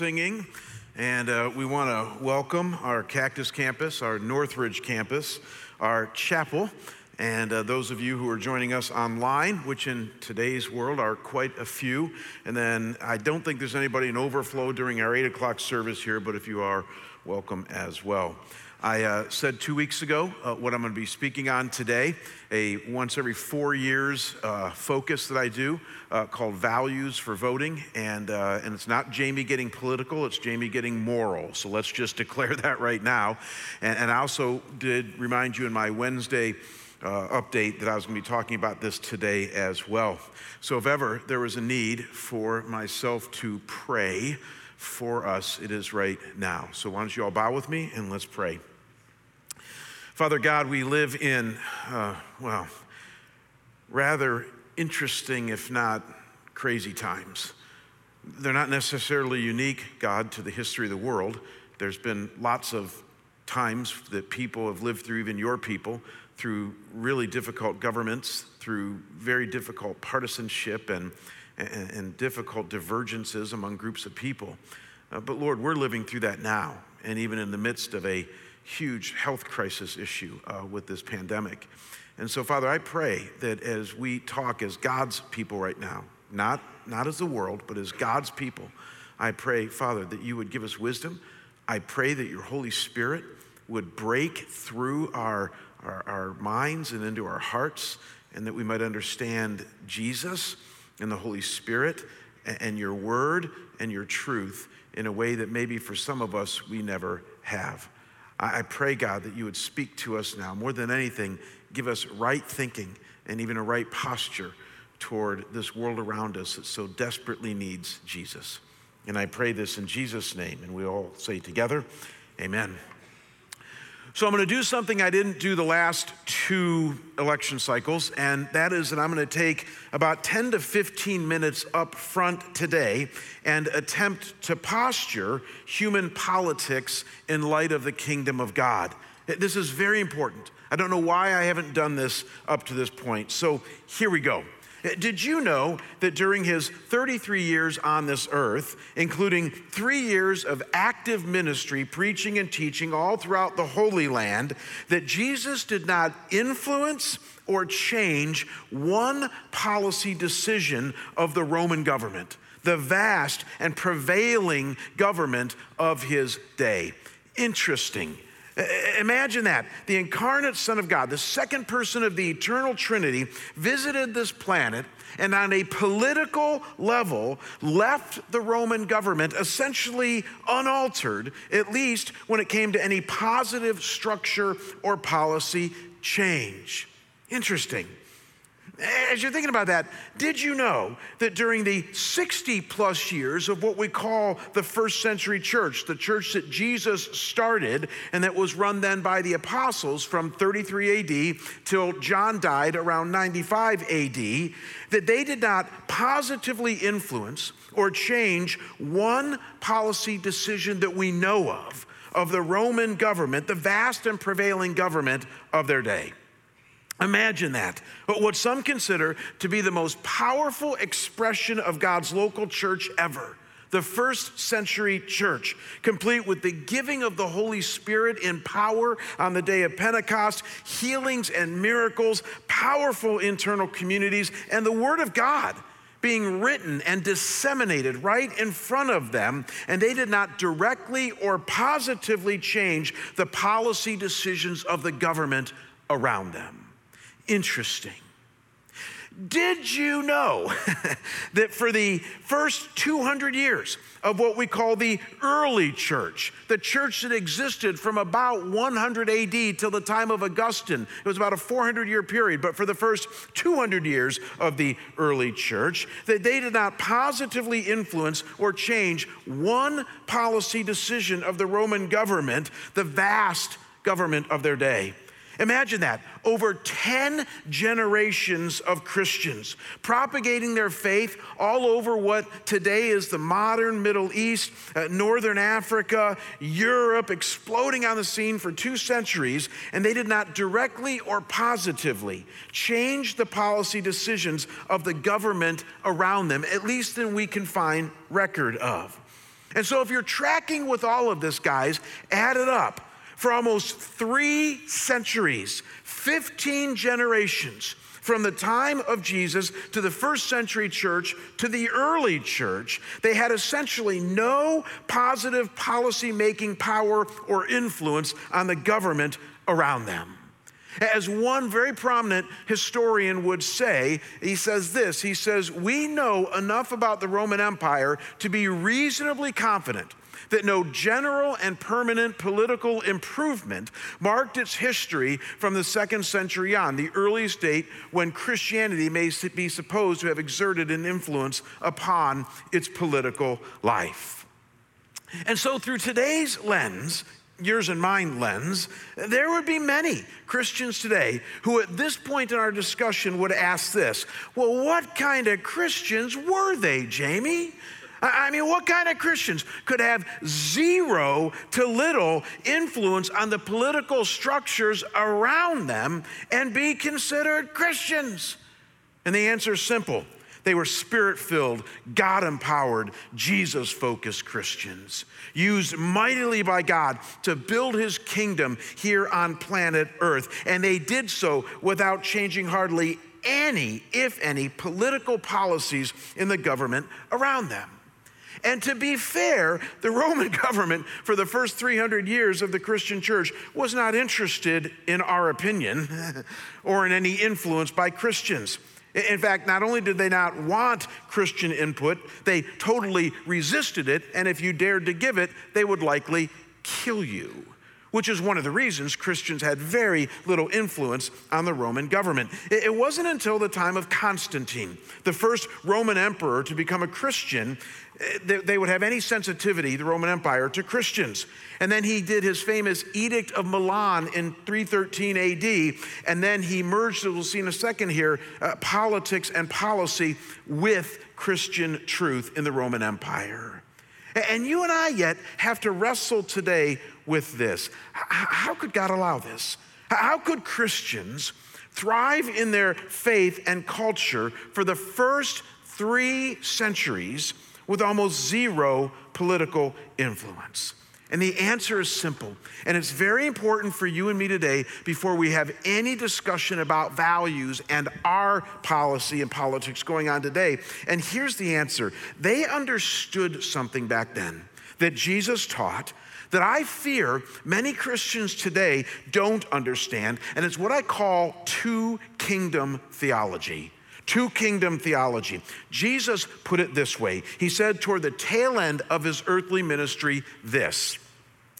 singing, and uh, we want to welcome our Cactus campus, our Northridge campus, our chapel, and uh, those of you who are joining us online, which in today's world are quite a few. And then I don't think there's anybody in overflow during our 8 o'clock service here, but if you are, welcome as well. I uh, said two weeks ago uh, what I'm going to be speaking on today, a once every four years uh, focus that I do uh, called Values for Voting. And, uh, and it's not Jamie getting political, it's Jamie getting moral. So let's just declare that right now. And, and I also did remind you in my Wednesday uh, update that I was going to be talking about this today as well. So, if ever there was a need for myself to pray for us, it is right now. So, why don't you all bow with me and let's pray. Father God, we live in, uh, well, rather interesting, if not crazy times. They're not necessarily unique, God, to the history of the world. There's been lots of times that people have lived through, even your people, through really difficult governments, through very difficult partisanship and, and, and difficult divergences among groups of people. Uh, but Lord, we're living through that now, and even in the midst of a huge health crisis issue uh, with this pandemic. And so, Father, I pray that as we talk as God's people right now, not, not as the world, but as God's people, I pray, Father, that you would give us wisdom. I pray that your Holy Spirit would break through our our, our minds and into our hearts, and that we might understand Jesus and the Holy Spirit and, and your word and your truth in a way that maybe for some of us we never have. I, pray, God, that you would speak to us now. More than anything, give us right thinking and even a right posture toward this world around us that so desperately needs Jesus. And I pray this in Jesus' name. And we all say together, Amen. So I'm going to do something I didn't do the last two election cycles, and that is that I'm going to take about 10 to 15 minutes up front today and attempt to posture human politics in light of the kingdom of God. This is very important. I don't know why I haven't done this up to this point. So here we go. Did you know that during his 33 years on this earth, including three years of active ministry, preaching and teaching all throughout the Holy Land, that Jesus did not influence or change one policy decision of the Roman government, the vast and prevailing government of his day? Interesting. Imagine that. The incarnate Son of God, the second person of the eternal Trinity, visited this planet and on a political level left the Roman government essentially unaltered, at least when it came to any positive structure or policy change. Interesting. As you're thinking about that, did you know that during the 60 plus years of what we call the first century church, the church that Jesus started and that was run then by the apostles from 33 AD till John died around 95 AD, that they did not positively influence or change one policy decision that we know of, of the Roman government, the vast and prevailing government of their day? Imagine that. But what some consider to be the most powerful expression of God's local church ever. The first century church, complete with the giving of the Holy Spirit in power on the day of Pentecost, healings and miracles, powerful internal communities, and the Word of God being written and disseminated right in front of them, and they did not directly or positively change the policy decisions of the government around them interesting. Did you know that for the first 200 years of what we call the early church, the church that existed from about 100 AD till the time of Augustine, it was about a 400 year period, but for the first 200 years of the early church, that they did not positively influence or change one policy decision of the Roman government, the vast government of their day. Imagine that. Over 10 generations of Christians propagating their faith all over what today is the modern Middle East, uh, Northern Africa, Europe, exploding on the scene for two centuries, and they did not directly or positively change the policy decisions of the government around them, at least than we can find record of. And so, if you're tracking with all of this, guys, add it up. For almost three centuries, 15 generations, from the time of Jesus to the first century church to the early church, they had essentially no positive policy making power or influence on the government around them. As one very prominent historian would say, he says this He says, We know enough about the Roman Empire to be reasonably confident that no general and permanent political improvement marked its history from the second century on, the earliest date when Christianity may be supposed to have exerted an influence upon its political life. And so, through today's lens, yours and mine lens, there would be many Christians today who, at this point in our discussion, would ask this Well, what kind of Christians were they, Jamie? I mean, what kind of Christians could have zero to little influence on the political structures around them and be considered Christians? And the answer is simple they were spirit filled, God empowered, Jesus focused Christians, used mightily by God to build his kingdom here on planet Earth. And they did so without changing hardly any, if any, political policies in the government around them. And to be fair, the Roman government for the first 300 years of the Christian church was not interested in our opinion or in any influence by Christians. In fact, not only did they not want Christian input, they totally resisted it, and if you dared to give it, they would likely kill you. Which is one of the reasons Christians had very little influence on the Roman government. It wasn't until the time of Constantine, the first Roman emperor to become a Christian, that they would have any sensitivity, the Roman Empire, to Christians. And then he did his famous Edict of Milan in 313 AD. And then he merged, as we'll see in a second here, uh, politics and policy with Christian truth in the Roman Empire. And you and I yet have to wrestle today with this. How could God allow this? How could Christians thrive in their faith and culture for the first three centuries? with almost zero political influence? And the answer is simple. And it's very important for you and me today before we have any discussion about values and our policy and politics going on today. And here's the answer they understood something back then that Jesus taught that I fear many Christians today don't understand. And it's what I call two kingdom theology two kingdom theology. Jesus put it this way He said toward the tail end of his earthly ministry, this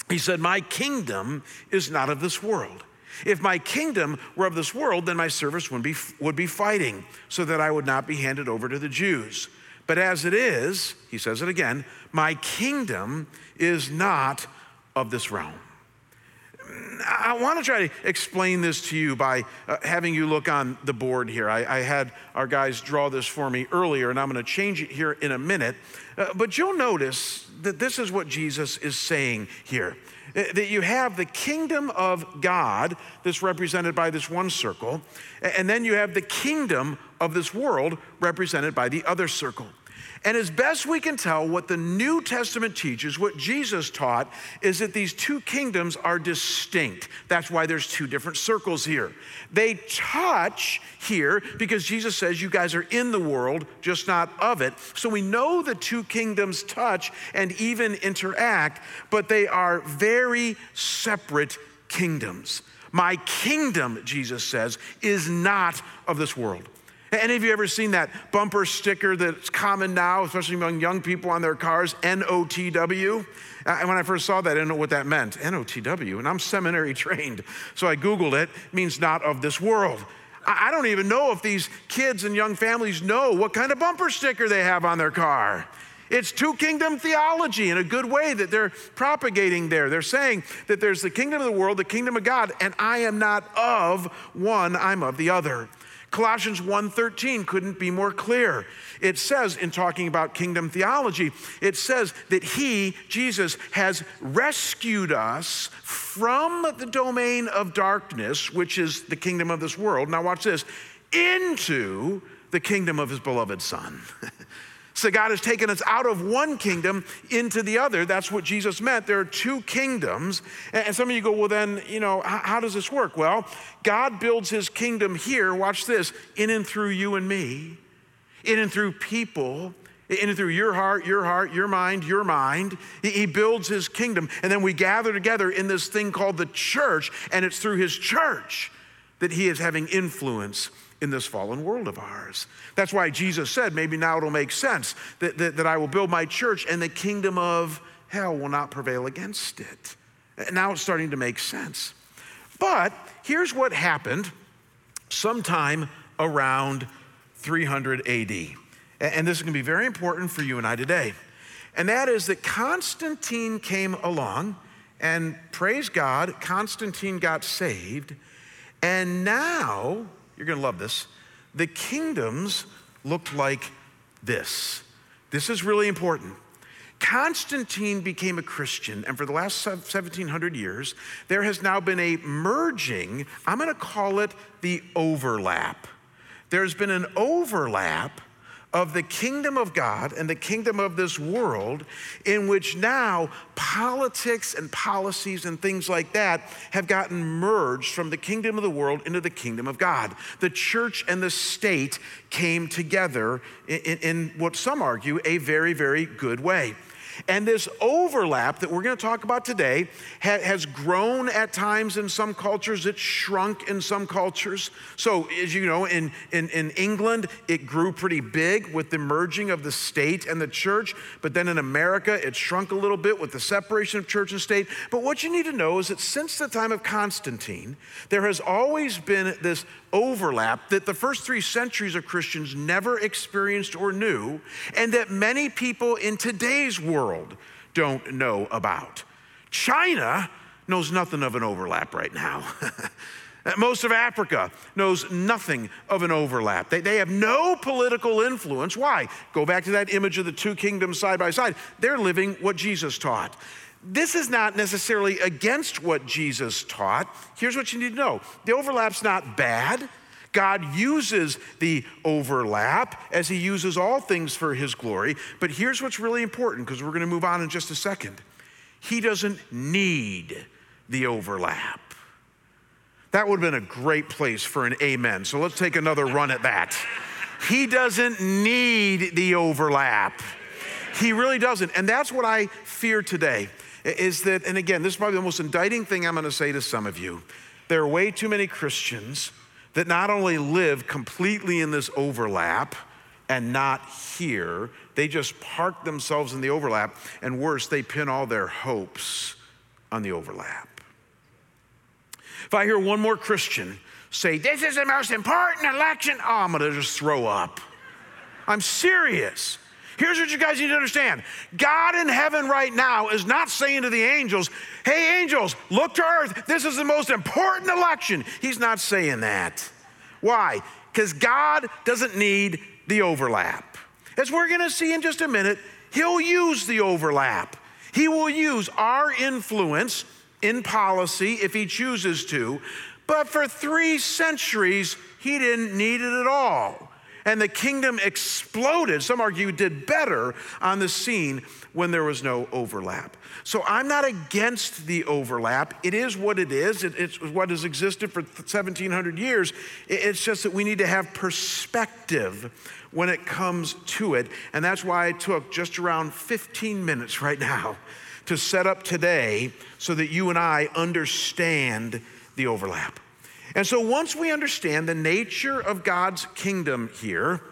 He said, My kingdom is not of this world. If my kingdom were of this world, then my service would be, would be fighting so that I would not be handed over to the Jews. But as it is, he says it again, my kingdom is not of this realm. I want to try to explain this to you by uh, having you look on the board here. I, I, had our guys draw this for me earlier, and I'm going to change it here in a minute. Uh, but you'll notice that this is what Jesus is saying here uh, that you have the kingdom of God that's represented by this one circle, and then you have the kingdom of this world represented by the other circle. And as best we can tell, what the New Testament teaches, what Jesus taught, is that these two kingdoms are distinct. That's why there's two different circles here. They touch here because Jesus says you guys are in the world, just not of it. So we know the two kingdoms touch and even interact, but they are very separate kingdoms. My kingdom, Jesus says, is not of this world. Any of you ever seen that bumper sticker that's common now, especially among young people on their cars, NOTW? Uh, and when I first saw that, I didn't know what that meant. NOTW, and I'm seminary trained. So I Googled it, it means not of this world. I don't even know if these kids and young families know what kind of bumper sticker they have on their car. It's two kingdom theology in a good way that they're propagating there. They're saying that there's the kingdom of the world, the kingdom of God, and I am not of one, I'm of the other. Colossians 1:13 couldn't be more clear. It says in talking about kingdom theology, it says that he, Jesus, has rescued us from the domain of darkness, which is the kingdom of this world. Now watch this, into the kingdom of his beloved son. So God has taken us out of one kingdom into the other. That's what Jesus meant. There are two kingdoms. And some of you go, well, then, you know, how, does this work? Well, God builds his kingdom here, watch this, in and through you and me, in and through people. In and through your heart, your heart, your mind, your mind. He builds his kingdom. And then we gather together in this thing called the church. And it's through his church that he is having influence in this fallen world of ours. That's why Jesus said, maybe now it'll make sense, that, that, that I will build my church and the kingdom of hell will not prevail against it. Now it's starting to make sense. But here's what happened sometime around 300 AD. And this is going to be very important for you and I today. And that is that Constantine came along, and praise God, Constantine got saved. And now you're going to love this. The kingdoms looked like this. This is really important. Constantine became a Christian, and for the last 1700 years, there has now been a merging. I'm going to call it the overlap. There's been an overlap of the kingdom of God and the kingdom of this world, in which now politics and policies and things like that have gotten merged from the kingdom of the world into the kingdom of God. The church and the state came together in, in, in what some argue a very, very good way. And this overlap that we're going to talk about today ha- has grown at times in some cultures, it's shrunk in some cultures. So, as you know, in, in, in England, it grew pretty big with the merging of the state and the church. But then in America, it shrunk a little bit with the separation of church and state. But what you need to know is that since the time of Constantine, there has always been this overlap that the first three centuries of Christians never experienced or knew, and that many people in today's world don't know about. China knows nothing of an overlap right now. Most of Africa knows nothing of an overlap. They, they have no political influence. Why? Go back to that image of the two kingdoms side by side. They're living what Jesus taught. This is not necessarily against what Jesus taught. Here's what you need to know the overlap's not bad. God uses the overlap as he uses all things for his glory. But here's what's really important because we're going to move on in just a second. He doesn't need the overlap. That would have been a great place for an amen. So let's take another run at that. He doesn't need the overlap. He really doesn't. And that's what I fear today is that, and again, this is probably the most indicting thing I'm going to say to some of you. There are way too many Christians that not only live completely in this overlap and not here, they just park themselves in the overlap, and worse, they pin all their hopes on the overlap. If I hear one more Christian say, This is the most important election, oh, I'm gonna just throw up. I'm serious. Here's what you guys need to understand God in heaven right now is not saying to the angels, hey, angels, look to earth. This is the most important election. He's not saying that. Why? Because God doesn't need the overlap. As we're going to see in just a minute, He'll use the overlap. He will use our influence in policy if He chooses to. But for three centuries, He didn't need it at all and the kingdom exploded. Some argue did better on the scene when there was no overlap. So I'm not against the overlap. It is what it is. It, it's what has existed for 1700 years. It's just that we need to have perspective when it comes to it. And that's why I took just around 15 minutes right now to set up today so that you and I understand the overlap. And so once we understand the nature of God's kingdom here,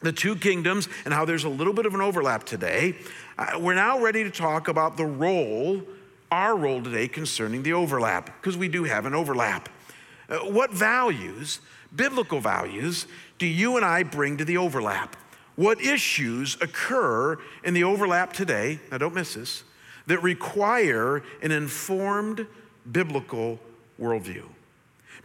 the two kingdoms, and how there's a little bit of an overlap today, uh, we're now ready to talk about the role, our role today concerning the overlap, because we do have an overlap. Uh, what values, biblical values, do you and I bring to the overlap? What issues occur in the overlap today, now don't miss this, that require an informed biblical worldview?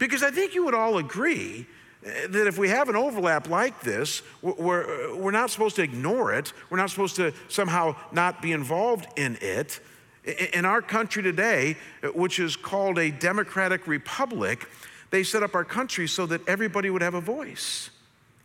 Because I think you would all agree eh, that if we have an overlap like this, we're, we're not supposed to ignore it. We're not supposed to somehow not be involved in it. In our country today, eh, which is called a democratic republic, they set up our country so that everybody would have a voice,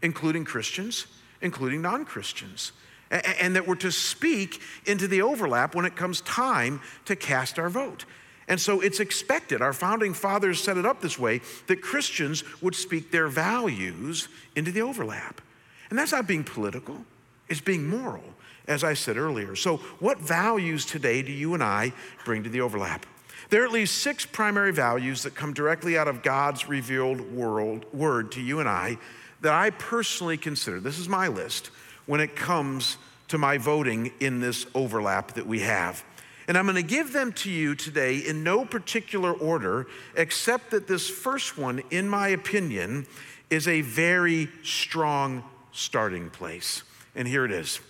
including Christians, including non Christians. and that we're to speak into the overlap when it comes time to cast our vote. And so it's expected, our founding fathers set it up this way, that Christians would speak their values into the overlap. And that's not being political, it's being moral, as I said earlier. So, what values today do you and I bring to the overlap? There are at least six primary values that come directly out of God's revealed world, word to you and I that I personally consider. This is my list when it comes to my voting in this overlap that we have. And I'm going to give them to you today in no particular order, except that this first one, in my opinion, is a very strong starting place. And here it is.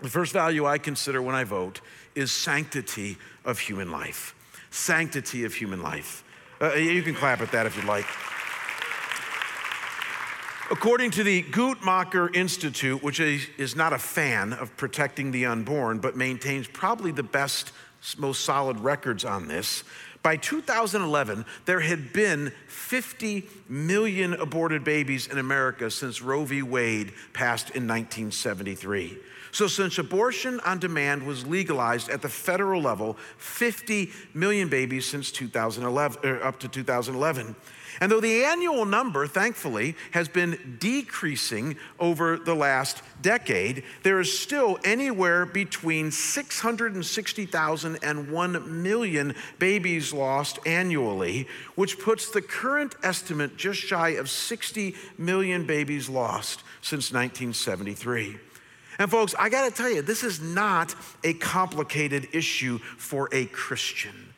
The first value I consider when I vote is sanctity of human life. Sanctity of human life. Uh, you can clap at that if you'd like. According to the Guttmacher Institute, which is not a fan of protecting the unborn, but maintains probably the best, most solid records on this, by 2011, there had been 50 million aborted babies in America since Roe v. Wade passed in 1973. So, since abortion on demand was legalized at the federal level, 50 million babies since 2011, er, up to 2011. And though the annual number, thankfully, has been decreasing over the last decade, there is still anywhere between 660,000 and 1 million babies lost annually, which puts the current estimate just shy of 60 million babies lost since 1973. And folks, I gotta tell you, this is not a complicated issue for a Christian.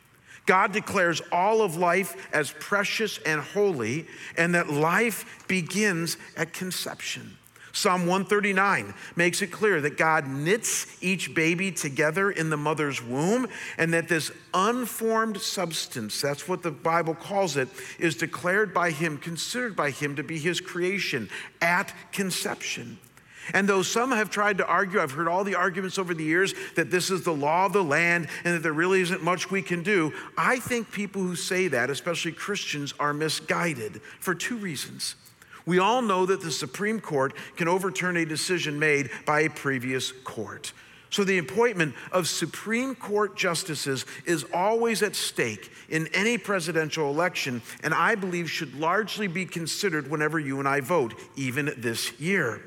God declares all of life as precious and holy, and that life begins at conception. Psalm 139 makes it clear that God knits each baby together in the mother's womb, and that this unformed substance, that's what the Bible calls it, is declared by Him, considered by Him to be His creation at conception. And though some have tried to argue, I've heard all the arguments over the years that this is the law of the land and that there really isn't much we can do, I think people who say that, especially Christians, are misguided for two reasons. We all know that the Supreme Court can overturn a decision made by a previous court. So, the appointment of Supreme Court justices is always at stake in any presidential election, and I believe should largely be considered whenever you and I vote, even this year.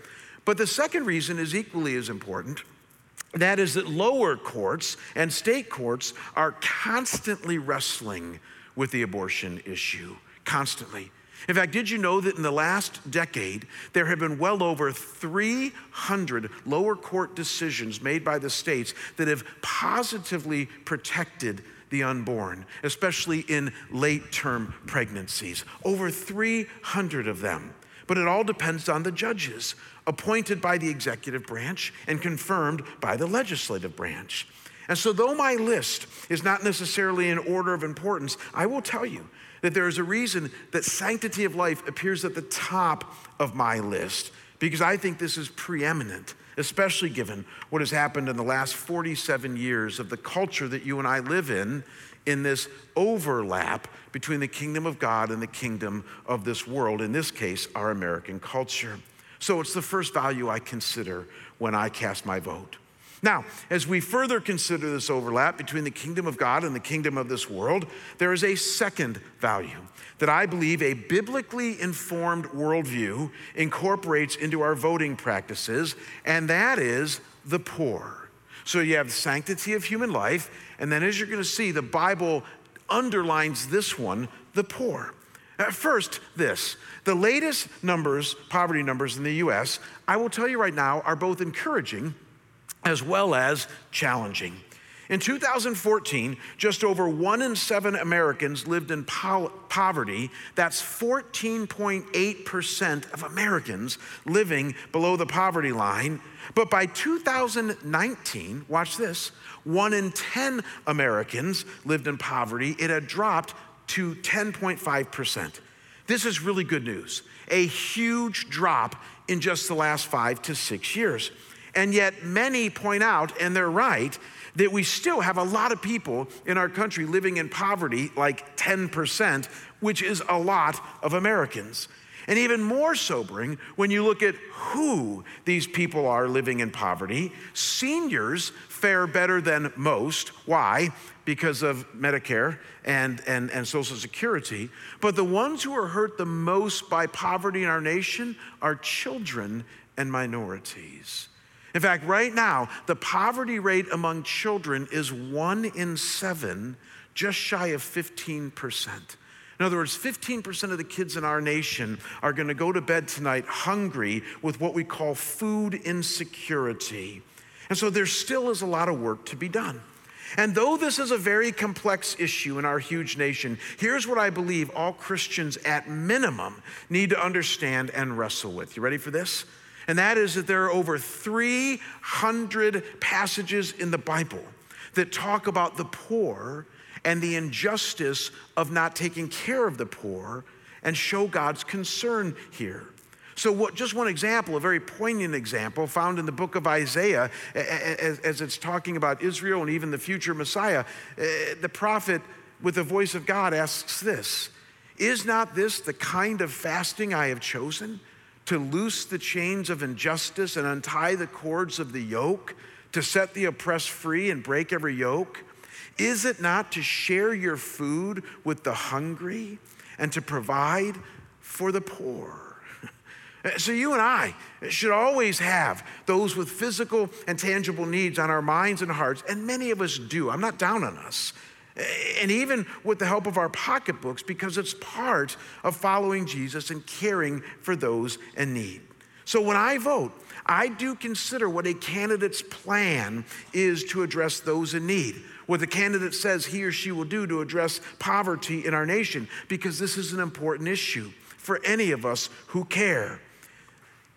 But the second reason is equally as important. That is that lower courts and state courts are constantly wrestling with the abortion issue, constantly. In fact, did you know that in the last decade, there have been well over 300 lower court decisions made by the states that have positively protected the unborn, especially in late term pregnancies? Over 300 of them. But it all depends on the judges appointed by the executive branch and confirmed by the legislative branch. And so, though my list is not necessarily in order of importance, I will tell you that there is a reason that sanctity of life appears at the top of my list because I think this is preeminent, especially given what has happened in the last 47 years of the culture that you and I live in, in this overlap between the kingdom of God and the kingdom of this world, in this case, our American culture. So it's the first value I consider when I cast my vote. Now, as we further consider this overlap between the kingdom of God and the kingdom of this world, there is a second value that I believe a biblically informed worldview incorporates into our voting practices, and that is the poor. So you have the sanctity of human life, and then as you're going to see, the Bible underlines this one the poor. First, this the latest numbers, poverty numbers in the US, I will tell you right now, are both encouraging as well as challenging. In 2014, just over one in seven Americans lived in po- poverty. That's 14.8% of Americans living below the poverty line. But by 2019, watch this, one in 10 Americans lived in poverty. It had dropped to 10.5%. This is really good news. A huge drop in just the last five to six years. And yet, many point out, and they're right, that we still have a lot of people in our country living in poverty, like 10%, which is a lot of Americans. And even more sobering when you look at who these people are living in poverty. Seniors fare better than most. Why? Because of Medicare and, and, and Social Security. But the ones who are hurt the most by poverty in our nation are children and minorities. In fact, right now, the poverty rate among children is one in seven, just shy of 15%. In other words, 15% of the kids in our nation are going to go to bed tonight hungry with what we call food insecurity. And so there still is a lot of work to be done. And though this is a very complex issue in our huge nation, here's what I believe all Christians at minimum need to understand and wrestle with. You ready for this? And that is that there are over 300 passages in the Bible that talk about the poor and the injustice of not taking care of the poor and show God's concern here. So, what, just one example, a very poignant example found in the book of Isaiah, as, as it's talking about Israel and even the future Messiah, eh, the prophet, with the voice of God, asks this Is not this the kind of fasting I have chosen? To loose the chains of injustice and untie the cords of the yoke, to set the oppressed free and break every yoke? Is it not to share your food with the hungry and to provide for the poor? So, you and I should always have those with physical and tangible needs on our minds and hearts, and many of us do. I'm not down on us. And even with the help of our pocketbooks, because it's part of following Jesus and caring for those in need. So, when I vote, I do consider what a candidate's plan is to address those in need what the candidate says he or she will do to address poverty in our nation, because this is an important issue for any of us who care.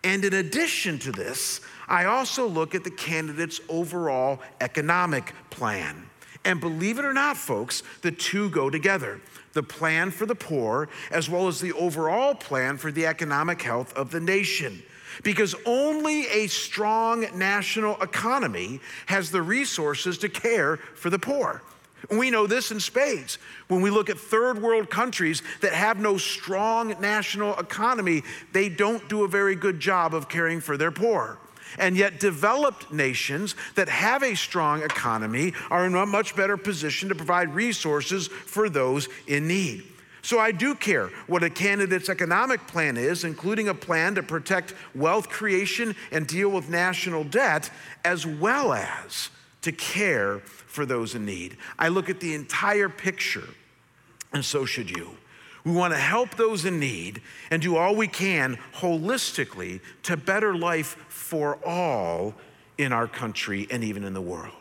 And in addition to this, I also look at the candidate's overall economic plan. And believe it or not, folks, the two go together the plan for the poor, as well as the overall plan for the economic health of the nation because only a strong national economy has the resources to care for the poor. We know this in spades. When we look at third world countries that have no strong national economy, they don't do a very good job of caring for their poor. And yet, developed nations that have a strong economy are in a much better position to provide resources for those in need. So I do care what a candidate's economic plan is, including a plan to protect wealth creation and deal with national debt, as well as to care for those in need. I look at the entire picture, and so should you. We want to help those in need and do all we can holistically to better life for all in our country and even in the world.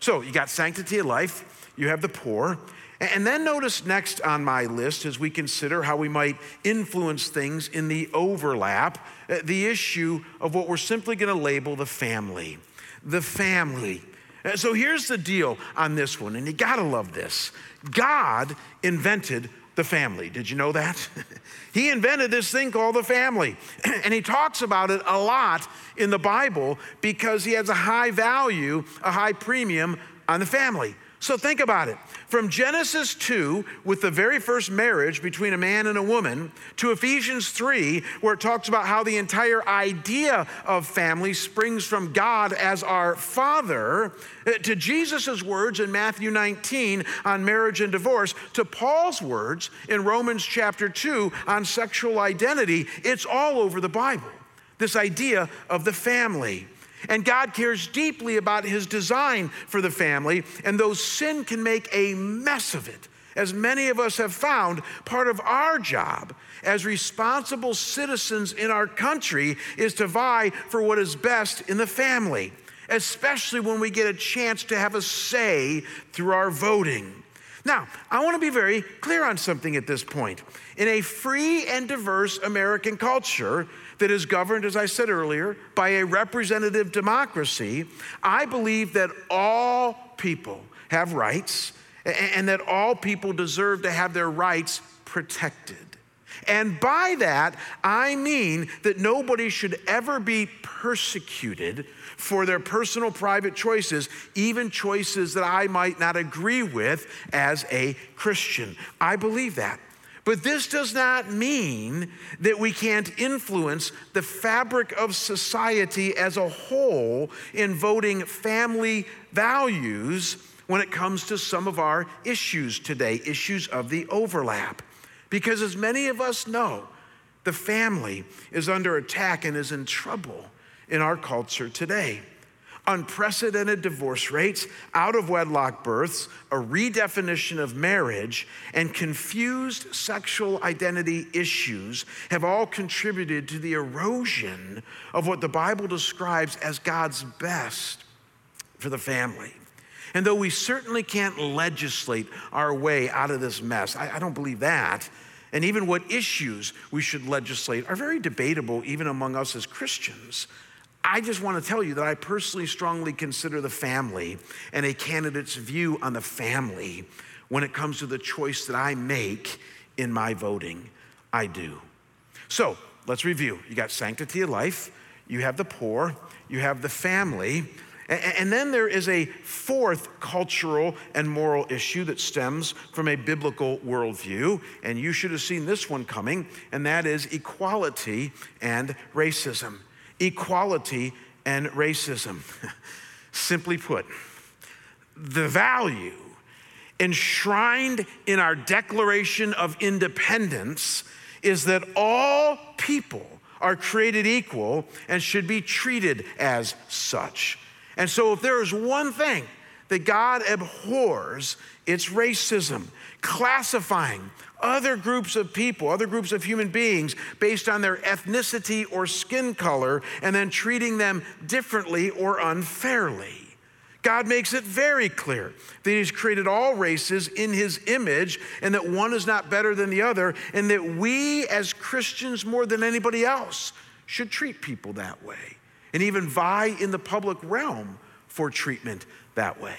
So you got sanctity of life, you have the poor, and then notice next on my list as we consider how we might influence things in the overlap, uh, the issue of what we're simply going to label the family. The family. Uh, so here's the deal on this one, and you gotta love this. God invented the family. Did you know that? he invented this thing called the family. and he talks about it a lot in the Bible because he has a high value, a high premium on the family. So think about it. From Genesis 2, with the very first marriage between a man and a woman, to Ephesians 3, where it talks about how the entire idea of family springs from God as our Father, eh, to Jesus' words in Matthew 19 on marriage and divorce, to Paul's words in Romans chapter 2 on sexual identity, it's all over the Bible. This idea of the family. And God cares deeply about his design for the family, and though sin can make a mess of it, as many of us have found, part of our job as responsible citizens in our country is to vie for what is best in the family, especially when we get a chance to have a say through our voting. Now, I want to be very clear on something at this point. In a free and diverse American culture, that is governed, as I said earlier, by a representative democracy, I believe that all people have rights and that all people deserve to have their rights protected. And by that, I mean that nobody should ever be persecuted for their personal private choices, even choices that I might not agree with as a Christian. I believe that. But this does not mean that we can't influence the fabric of society as a whole in voting family values when it comes to some of our issues today, issues of the overlap. Because as many of us know, the family is under attack and is in trouble in our culture today unprecedented divorce rates, out of wedlock births, a redefinition of marriage, and confused sexual identity issues have all contributed to the erosion of what the Bible describes as God's best for the family. And though we certainly can't legislate our way out of this mess, I, I don't believe that. And even what issues we should legislate are very debatable, even among us as Christians. I just want to tell you that I personally strongly consider the family and a candidate's view on the family when it comes to the choice that I make in my voting. I do. So let's review. You got sanctity of life, you have the poor, you have the family. And then there is a fourth cultural and moral issue that stems from a biblical worldview. And you should have seen this one coming, and that is equality and racism equality and racism. Simply put, the value enshrined in our Declaration of Independence is that all people are created equal and should be treated as such. And so, if there is one thing that God abhors, it's racism, classifying other groups of people, other groups of human beings based on their ethnicity or skin color, and then treating them differently or unfairly. God makes it very clear that He's created all races in His image and that one is not better than the other, and that we as Christians, more than anybody else, should treat people that way and even vie in the public realm for treatment that way.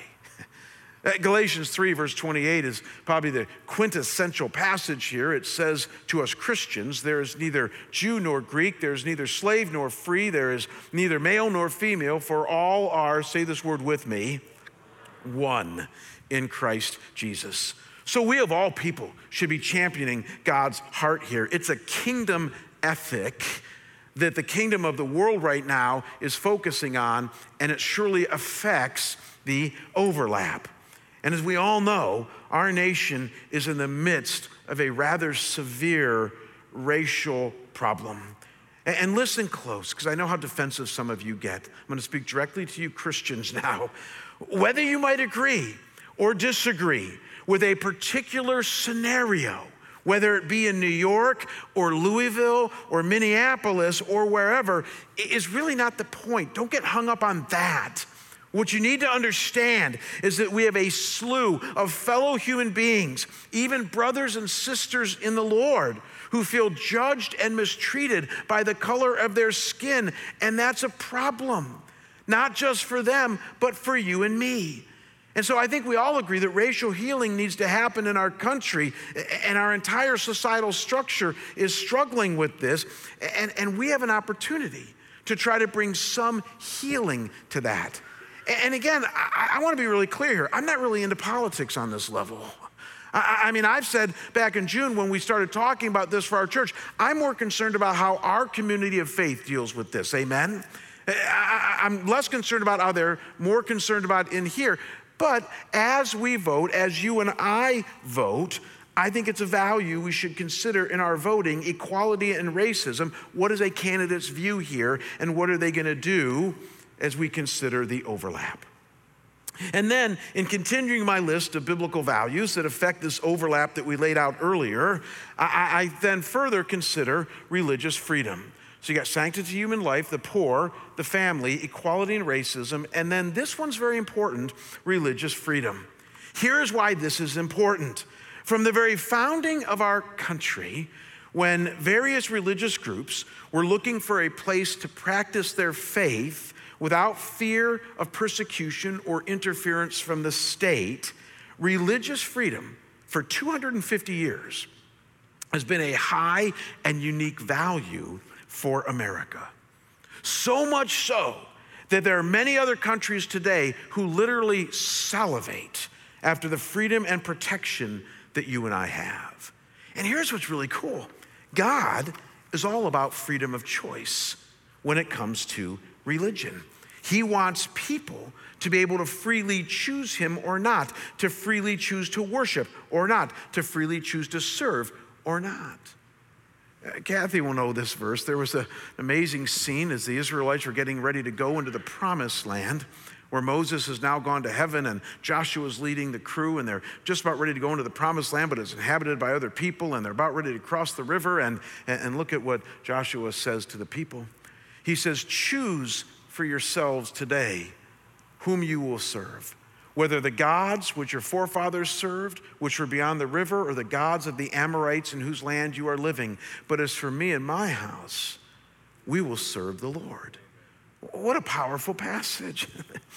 Uh, Galatians 3, verse 28, is probably the quintessential passage here. It says to us Christians, there is neither Jew nor Greek, there is neither slave nor free, there is neither male nor female, for all are, say this word with me, one in Christ Jesus. So we, of all people, should be championing God's heart here. It's a kingdom ethic that the kingdom of the world right now is focusing on, and it surely affects the overlap. And as we all know, our nation is in the midst of a rather severe racial problem. And listen close, because I know how defensive some of you get. I'm going to speak directly to you Christians now. Whether you might agree or disagree with a particular scenario, whether it be in New York or Louisville or Minneapolis or wherever, is really not the point. Don't get hung up on that. What you need to understand is that we have a slew of fellow human beings, even brothers and sisters in the Lord, who feel judged and mistreated by the color of their skin. And that's a problem, not just for them, but for you and me. And so I think we all agree that racial healing needs to happen in our country, and our entire societal structure is struggling with this. And, and we have an opportunity to try to bring some healing to that. And again, I, I want to be really clear here. I'm not really into politics on this level. I, I mean, I've said back in June when we started talking about this for our church, I'm more concerned about how our community of faith deals with this. Amen? I, I'm less concerned about how they're more concerned about in here. But as we vote, as you and I vote, I think it's a value we should consider in our voting equality and racism. What is a candidate's view here, and what are they going to do as we consider the overlap. And then, in continuing my list of biblical values that affect this overlap that we laid out earlier, I, I, then further consider religious freedom. So you got sanctity of human life, the poor, the family, equality and racism, and then this one's very important religious freedom. Here's why this is important. From the very founding of our country, when various religious groups were looking for a place to practice their faith, without fear of persecution or interference from the state, religious freedom for 250 years has been a high and unique value for America. So much so that there are many other countries today who literally salivate after the freedom and protection that you and I have. And here's what's really cool God is all about freedom of choice when it comes to religion. He wants people to be able to freely choose Him or not, to freely choose to worship or not, to freely choose to serve or not. Uh, Kathy will know this verse. There was an amazing scene as the Israelites were getting ready to go into the promised land where Moses has now gone to heaven and Joshua is leading the crew and they're just about ready to go into the promised land, but it's inhabited by other people and they're about ready to cross the river. And, and look at what Joshua says to the people. He says, Choose for yourselves today whom you will serve whether the gods which your forefathers served, which were beyond the river, or the gods of the Amorites in whose land you are living. But as for me and my house, we will serve the Lord. What a powerful passage.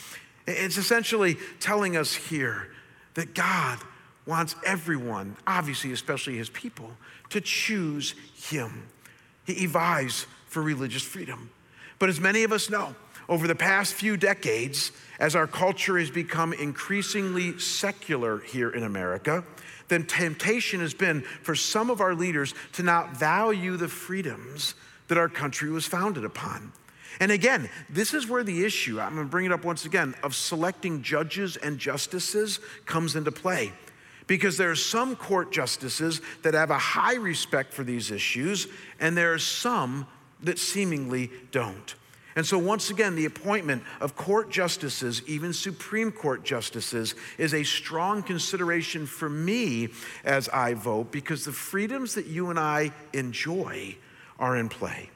it's essentially telling us here that God wants everyone, obviously, especially his people, to choose him. He vies for religious freedom. But as many of us know, over the past few decades, as our culture has become increasingly secular here in America, then temptation has been for some of our leaders to not value the freedoms that our country was founded upon. And again, this is where the issue, I'm gonna bring it up once again, of selecting judges and justices comes into play. Because there are some court justices that have a high respect for these issues, and there are some that seemingly don't. And so, once again, the appointment of court justices, even Supreme Court justices, is a strong consideration for me as I vote because the freedoms that you and I enjoy are in play.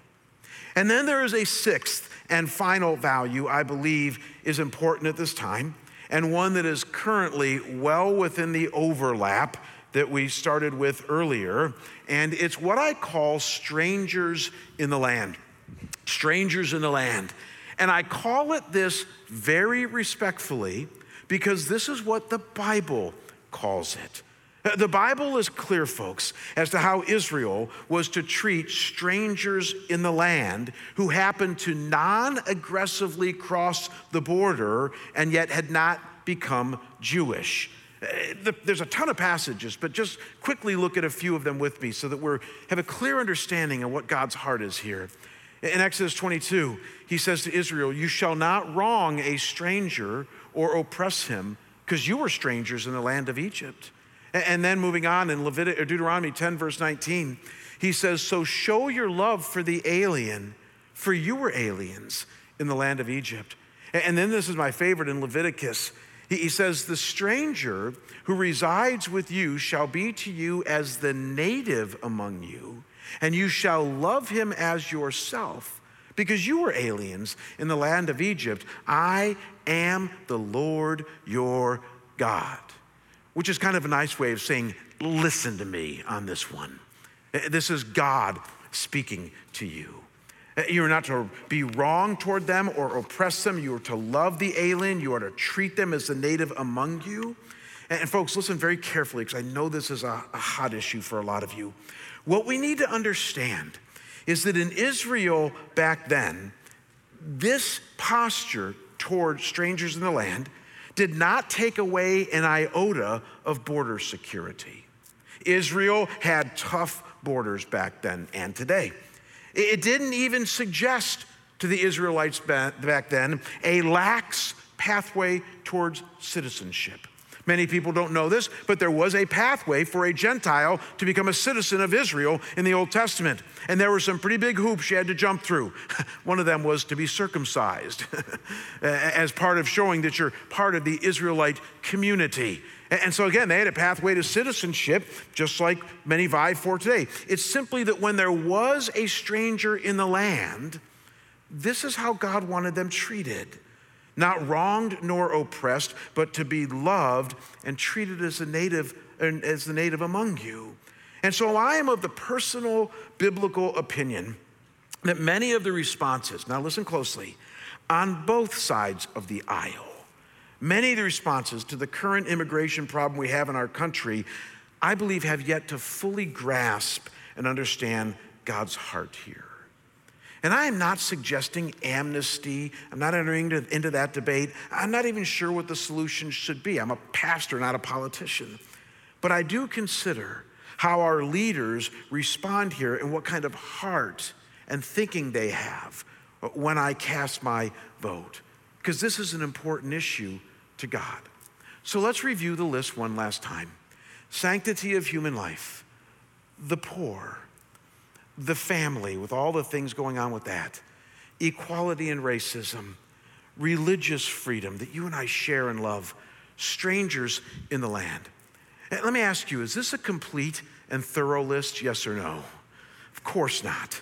And then there is a sixth and final value I believe is important at this time, and one that is currently well within the overlap that we started with earlier, and it's what I call strangers in the land strangers in the land. And I call it this very respectfully because this is what the Bible calls it. The Bible is clear, folks, as to how Israel was to treat strangers in the land who happened to non aggressively cross the border and yet had not become Jewish. Uh, there's a ton of passages, but just quickly look at a few of them with me so that we have a clear understanding of what God's heart is here. In Exodus 22, he says to Israel, You shall not wrong a stranger or oppress him, because you were strangers in the land of Egypt. And then moving on in Leviticus, Deuteronomy 10, verse 19, he says, So show your love for the alien, for you were aliens in the land of Egypt. And then this is my favorite in Leviticus. He says, The stranger who resides with you shall be to you as the native among you and you shall love him as yourself, because you were aliens in the land of Egypt. I am the Lord your God, which is kind of a nice way of saying, listen to me on this one. This is God speaking to you. You are not to be wrong toward them or oppress them. You are to love the alien. You are to treat them as the native among you. And, folks, listen very carefully because I know this is a, a hot issue for a lot of you. What we need to understand is that in Israel back then, this posture toward strangers in the land did not take away an iota of border security. Israel had tough borders back then and today. It didn't even suggest to the Israelites back then a lax pathway towards citizenship. Many people don't know this, but there was a pathway for a Gentile to become a citizen of Israel in the Old Testament. And there were some pretty big hoops you had to jump through. One of them was to be circumcised as part of showing that you're part of the Israelite community. And so, again, they had a pathway to citizenship, just like many vie for today. It's simply that when there was a stranger in the land, this is how God wanted them treated not wronged nor oppressed, but to be loved and treated as a native as the native among you. And so I am of the personal biblical opinion that many of the responses, now listen closely, on both sides of the aisle, many of the responses to the current immigration problem we have in our country, I believe have yet to fully grasp and understand God's heart here. And I am not suggesting amnesty. I'm not entering into, that debate. I'm not even sure what the solution should be. I'm a pastor, not a politician. But I do consider how our leaders respond here and what kind of heart and thinking they have when I cast my vote. Because this is an important issue to God. So let's review the list one last time sanctity of human life, the poor, the family, with all the things going on with that, equality and racism, religious freedom that you and I share and love, strangers in the land. And let me ask you is this a complete and thorough list? Yes or no? Of course not.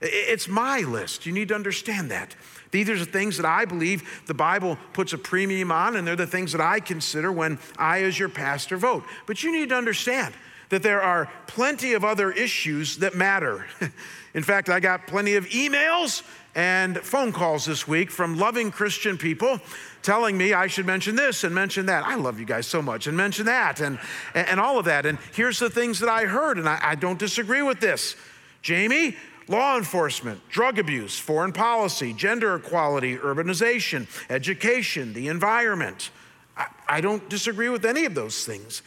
It's my list. You need to understand that. These are the things that I believe the Bible puts a premium on, and they're the things that I consider when I, as your pastor, vote. But you need to understand that there are plenty of other issues that matter. In fact, I got plenty of emails and phone calls this week from loving Christian people telling me I should mention this and mention that. I love you guys so much, and mention that and, and all of that. And here's the things that I heard, and I, I don't disagree with this. Jamie, law enforcement, drug abuse, foreign policy, gender equality, urbanization, education, the environment. I, I, don't disagree with any of those things.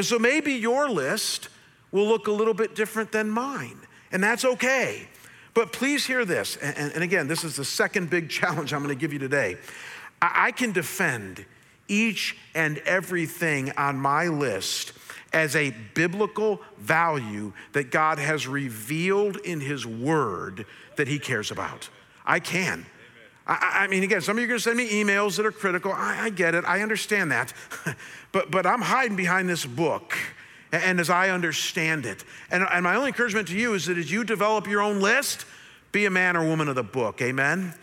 And so maybe your list will look a little bit different than mine, and that's okay. But please hear this. And, and again, this is the second big challenge I'm to give you today. I, I can defend each and everything on my list as a biblical value that God has revealed in His Word that He cares about. I can. I, I, mean, again, some of you are going to send me emails that are critical. I, I get it. I understand that. but, but I'm hiding behind this book and as I understand it. And, and my only encouragement to you is that as you develop your own list, be a man or woman of the book. Amen?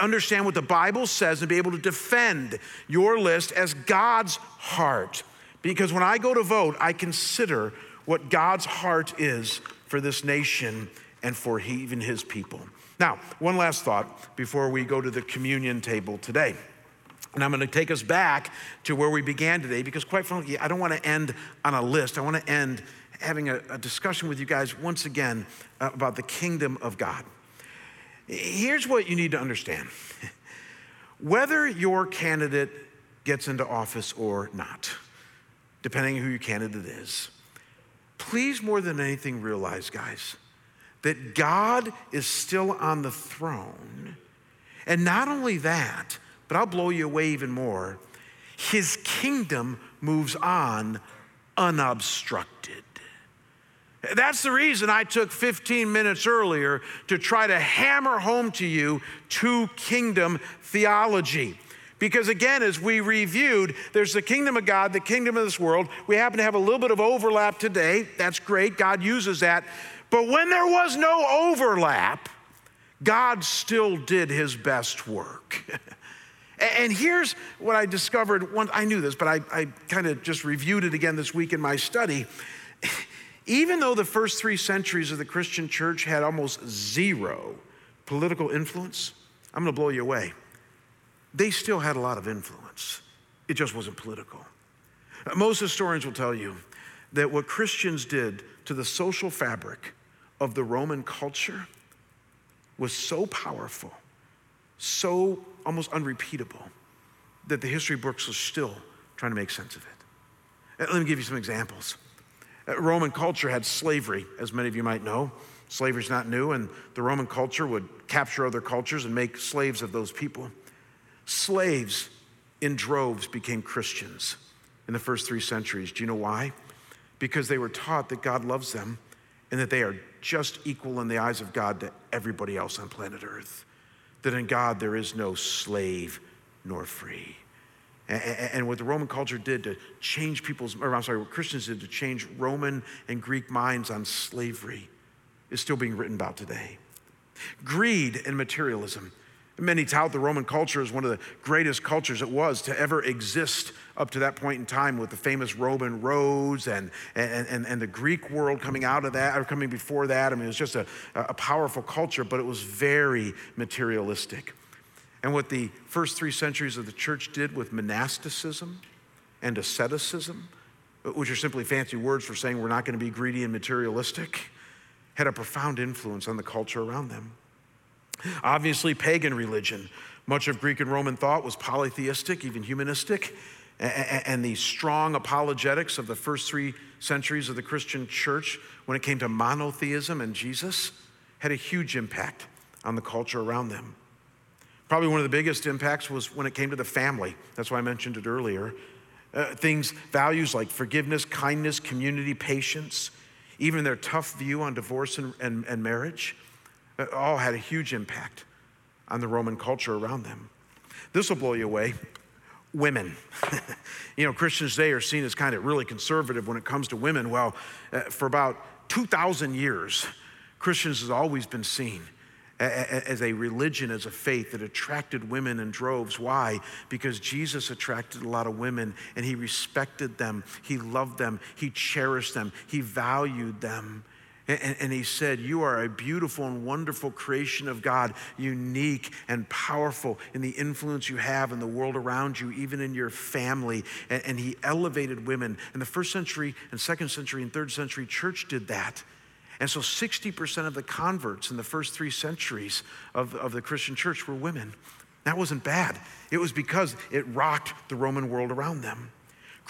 Understand what the Bible says and be able to defend your list as God's heart. Because when I go to vote, I consider what God's heart is for this nation and for he, even his people. Now, one last thought before we go to the communion table today. And I'm going to take us back to where we began today because, quite frankly, I don't want to end on a list. I want to end having a, a discussion with you guys once again uh, about the kingdom of God. Here's what you need to understand whether your candidate gets into office or not, depending on who your candidate is. Please, more than anything, realize, guys, that God is still on the throne. And not only that, but I'll blow you away even more. His kingdom moves on unobstructed. That's the reason I took 15 minutes earlier to try to hammer home to you two kingdom theology. Because again, as we reviewed, there's the kingdom of God, the kingdom of this world. We happen to have a little bit of overlap today. That's great. God uses that. But when there was no overlap, God still did his best work. and here's what I discovered. I knew this, but I, I kind of just reviewed it again this week in my study. Even though the first three centuries of the Christian church had almost zero political influence, I'm going to blow you away they still had a lot of influence. It just wasn't political. Most historians will tell you that what Christians did to the social fabric of the Roman culture was so powerful, so almost unrepeatable, that the history books are still trying to make sense of it. Uh, let me give you some examples. Uh, Roman culture had slavery, as many of you might know. Slavery is not new, and the Roman culture would capture other cultures and make slaves of those people. Slaves in droves became Christians in the first three centuries. Do you know why? Because they were taught that God loves them and that they are just equal in the eyes of God to everybody else on planet Earth. That in God there is no slave nor free. And what the Roman culture did to change people's, or I'm sorry, what Christians did to change Roman and Greek minds on slavery is still being written about today. Greed and materialism Many tout the Roman culture as one of the greatest cultures it was to ever exist up to that point in time with the famous Roman roads and, and, and, and the Greek world coming out of that or coming before that. I mean, it was just a, a powerful culture, but it was very materialistic. And what the first three centuries of the church did with monasticism and asceticism, which are simply fancy words for saying we're not going to be greedy and materialistic, had a profound influence on the culture around them. Obviously, pagan religion. Much of Greek and Roman thought was polytheistic, even humanistic. and the strong apologetics of the first three centuries of the Christian church when it came to monotheism and Jesus had a huge impact on the culture around them. Probably one of the biggest impacts was when it came to the family. That's why I mentioned it earlier. Uh, things, values like forgiveness, kindness, community, patience, even their tough view on divorce and, and, and marriage, all had a huge impact on the Roman culture around them. This will blow you away. Women. you know, Christians today are seen as kind of really conservative when it comes to women. Well, uh, for about 2,000 years, Christians has always been seen as a religion, as a faith that attracted women in droves. Why? Because Jesus attracted a lot of women and he respected them, he loved them, he cherished them, he valued them. And, he said, You are a beautiful and wonderful creation of God, unique and powerful in the influence you have in the world around you, even in your family. and he elevated women. And the first century and second century and third century church did that. And so 60% of the converts in the first three centuries of, of the Christian church were women. That wasn't bad. It was because it rocked the Roman world around them.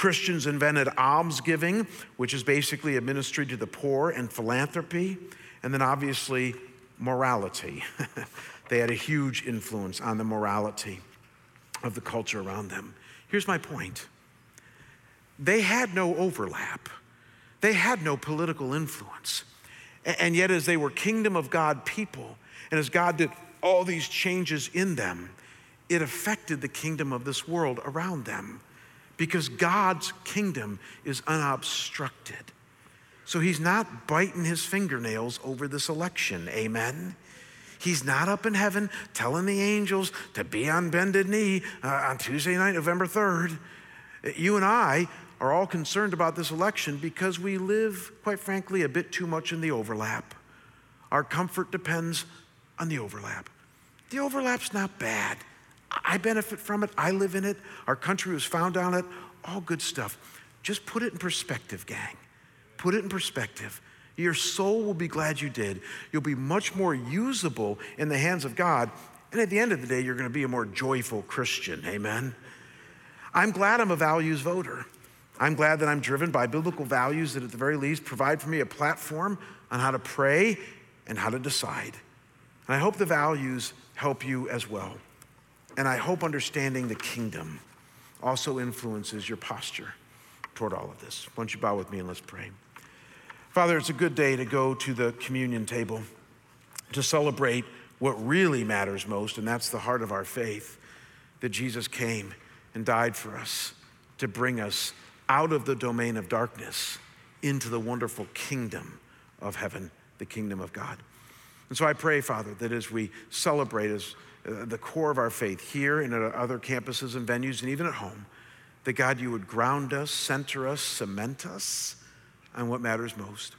Christians invented almsgiving, which is basically a ministry to the poor, and philanthropy, and then obviously morality. they had a huge influence on the morality of the culture around them. Here's my point they had no overlap, they had no political influence. And yet, as they were kingdom of God people, and as God did all these changes in them, it affected the kingdom of this world around them because God's kingdom is unobstructed. So he's not biting his fingernails over this election. Amen. He's not up in heaven telling the angels to be on bended knee uh, on Tuesday night, November 3rd. You and I are all concerned about this election because we live, quite frankly, a bit too much in the overlap. Our comfort depends on the overlap. The overlap's not bad. I benefit from it. I live in it. Our country was found on it. All good stuff. Just put it in perspective, gang. Put it in perspective. Your soul will be glad you did. You'll be much more usable in the hands of God. And at the end of the day, you're going to be a more joyful Christian. Amen. I'm glad I'm a values voter. I'm glad that I'm driven by biblical values that, at the very least, provide for me a platform on how to pray and how to decide. And I hope the values help you as well. And I hope understanding the kingdom also influences your posture toward all of this. Why don't you bow with me and let's pray? Father, it's a good day to go to the communion table to celebrate what really matters most, and that's the heart of our faith that Jesus came and died for us to bring us out of the domain of darkness into the wonderful kingdom of heaven, the kingdom of God. And so I pray, Father, that as we celebrate as Uh, the core of our faith here and at other campuses and venues and even at home, that God, you would ground us, center us, cement us on what matters most.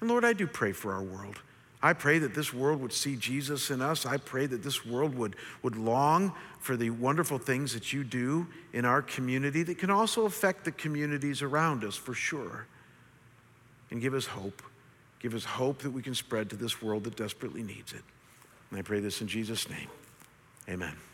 And Lord, I do pray for our world. I pray that this world would see Jesus in us. I pray that this world would, would long for the wonderful things that you do in our community that can also affect the communities around us for sure. And give us hope. Give us hope that we can spread to this world that desperately needs it. And I pray this in Jesus' name. Amen.